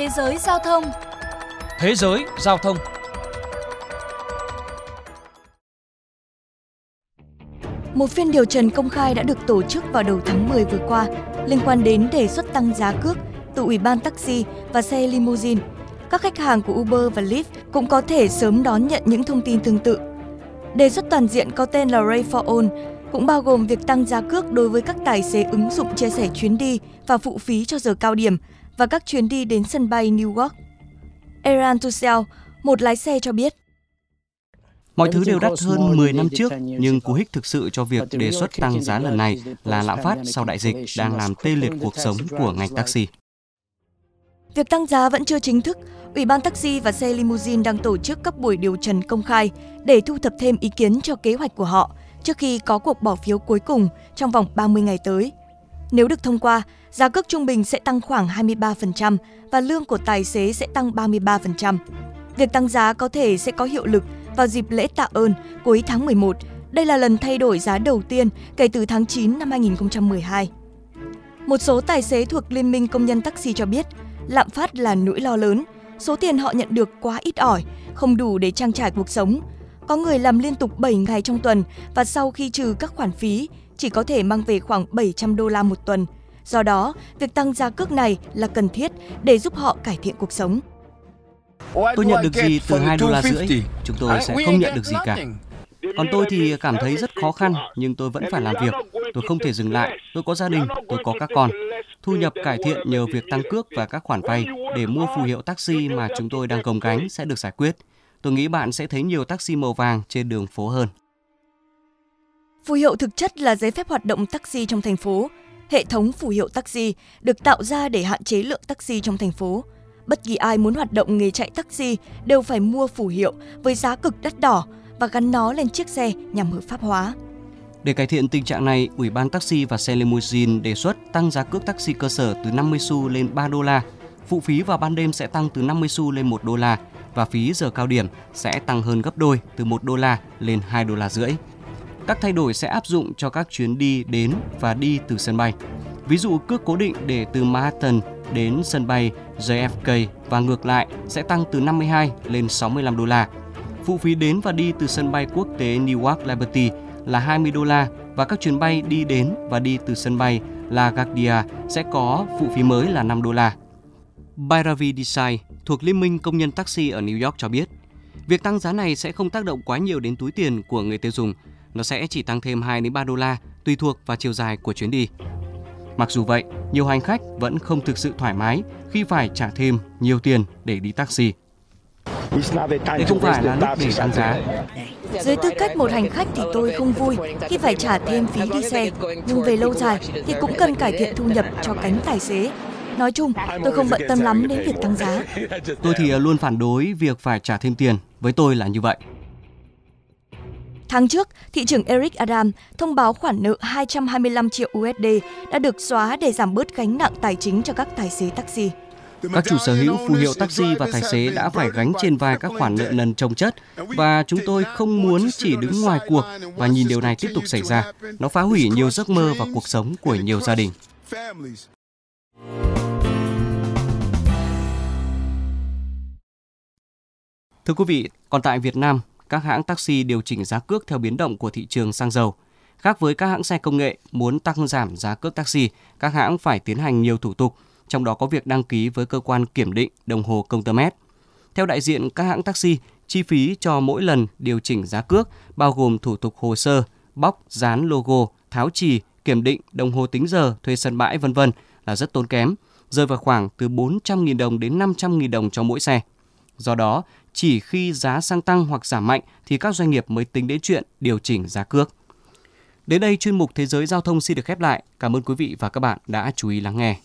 Thế giới giao thông Thế giới giao thông Một phiên điều trần công khai đã được tổ chức vào đầu tháng 10 vừa qua liên quan đến đề xuất tăng giá cước từ Ủy ban taxi và xe limousine. Các khách hàng của Uber và Lyft cũng có thể sớm đón nhận những thông tin tương tự. Đề xuất toàn diện có tên là Ray for All cũng bao gồm việc tăng giá cước đối với các tài xế ứng dụng chia sẻ chuyến đi và phụ phí cho giờ cao điểm và các chuyến đi đến sân bay New York. Eran Tussell, một lái xe cho biết. Mọi thứ đều đắt hơn 10 năm trước, nhưng cú hích thực sự cho việc đề xuất tăng giá lần này là lạm phát sau đại dịch đang làm tê liệt cuộc sống của ngành taxi. Việc tăng giá vẫn chưa chính thức. Ủy ban taxi và xe limousine đang tổ chức các buổi điều trần công khai để thu thập thêm ý kiến cho kế hoạch của họ trước khi có cuộc bỏ phiếu cuối cùng trong vòng 30 ngày tới. Nếu được thông qua, giá cước trung bình sẽ tăng khoảng 23% và lương của tài xế sẽ tăng 33%. Việc tăng giá có thể sẽ có hiệu lực vào dịp lễ tạ ơn cuối tháng 11. Đây là lần thay đổi giá đầu tiên kể từ tháng 9 năm 2012. Một số tài xế thuộc Liên minh Công nhân Taxi cho biết, lạm phát là nỗi lo lớn. Số tiền họ nhận được quá ít ỏi, không đủ để trang trải cuộc sống. Có người làm liên tục 7 ngày trong tuần và sau khi trừ các khoản phí, chỉ có thể mang về khoảng 700 đô la một tuần. Do đó, việc tăng gia cước này là cần thiết để giúp họ cải thiện cuộc sống. Tôi nhận được gì từ 2 đô la rưỡi? Chúng tôi sẽ không nhận được gì cả. Còn tôi thì cảm thấy rất khó khăn, nhưng tôi vẫn phải làm việc. Tôi không thể dừng lại. Tôi có gia đình, tôi có các con. Thu nhập cải thiện nhờ việc tăng cước và các khoản vay để mua phù hiệu taxi mà chúng tôi đang gồng gánh sẽ được giải quyết. Tôi nghĩ bạn sẽ thấy nhiều taxi màu vàng trên đường phố hơn. Phù hiệu thực chất là giấy phép hoạt động taxi trong thành phố. Hệ thống phù hiệu taxi được tạo ra để hạn chế lượng taxi trong thành phố. Bất kỳ ai muốn hoạt động nghề chạy taxi đều phải mua phù hiệu với giá cực đắt đỏ và gắn nó lên chiếc xe nhằm hợp pháp hóa. Để cải thiện tình trạng này, Ủy ban taxi và xe limousine đề xuất tăng giá cước taxi cơ sở từ 50 xu lên 3 đô la. Phụ phí vào ban đêm sẽ tăng từ 50 xu lên 1 đô la và phí giờ cao điểm sẽ tăng hơn gấp đôi từ 1 đô la lên 2 đô la rưỡi. Các thay đổi sẽ áp dụng cho các chuyến đi đến và đi từ sân bay. Ví dụ cước cố định để từ Manhattan đến sân bay JFK và ngược lại sẽ tăng từ 52 lên 65 đô la. Phụ phí đến và đi từ sân bay quốc tế Newark Liberty là 20 đô la và các chuyến bay đi đến và đi từ sân bay LaGuardia sẽ có phụ phí mới là 5 đô la. Bhairavi Desai thuộc Liên minh Công nhân Taxi ở New York cho biết, việc tăng giá này sẽ không tác động quá nhiều đến túi tiền của người tiêu dùng, nó sẽ chỉ tăng thêm 2 đến 3 đô la tùy thuộc vào chiều dài của chuyến đi. Mặc dù vậy, nhiều hành khách vẫn không thực sự thoải mái khi phải trả thêm nhiều tiền để đi taxi. Đây không phải là lúc để tăng giá. Dưới tư cách một hành khách thì tôi không vui khi phải trả thêm phí đi xe, nhưng về lâu dài thì cũng cần cải thiện thu nhập cho cánh tài xế. Nói chung, tôi không bận tâm lắm đến việc tăng giá. Tôi thì luôn phản đối việc phải trả thêm tiền, với tôi là như vậy. Tháng trước, thị trưởng Eric Adam thông báo khoản nợ 225 triệu USD đã được xóa để giảm bớt gánh nặng tài chính cho các tài xế taxi. Các chủ sở hữu phù hiệu taxi và tài xế đã phải gánh trên vai các khoản nợ nần trồng chất và chúng tôi không muốn chỉ đứng ngoài cuộc và nhìn điều này tiếp tục xảy ra. Nó phá hủy nhiều giấc mơ và cuộc sống của nhiều gia đình. Thưa quý vị, còn tại Việt Nam, các hãng taxi điều chỉnh giá cước theo biến động của thị trường xăng dầu. Khác với các hãng xe công nghệ, muốn tăng giảm giá cước taxi, các hãng phải tiến hành nhiều thủ tục, trong đó có việc đăng ký với cơ quan kiểm định đồng hồ công tơ mét. Theo đại diện các hãng taxi, chi phí cho mỗi lần điều chỉnh giá cước bao gồm thủ tục hồ sơ, bóc, dán logo, tháo trì, kiểm định, đồng hồ tính giờ, thuê sân bãi vân vân là rất tốn kém, rơi vào khoảng từ 400.000 đồng đến 500.000 đồng cho mỗi xe. Do đó, chỉ khi giá xăng tăng hoặc giảm mạnh thì các doanh nghiệp mới tính đến chuyện điều chỉnh giá cước. Đến đây chuyên mục Thế giới giao thông xin được khép lại. Cảm ơn quý vị và các bạn đã chú ý lắng nghe.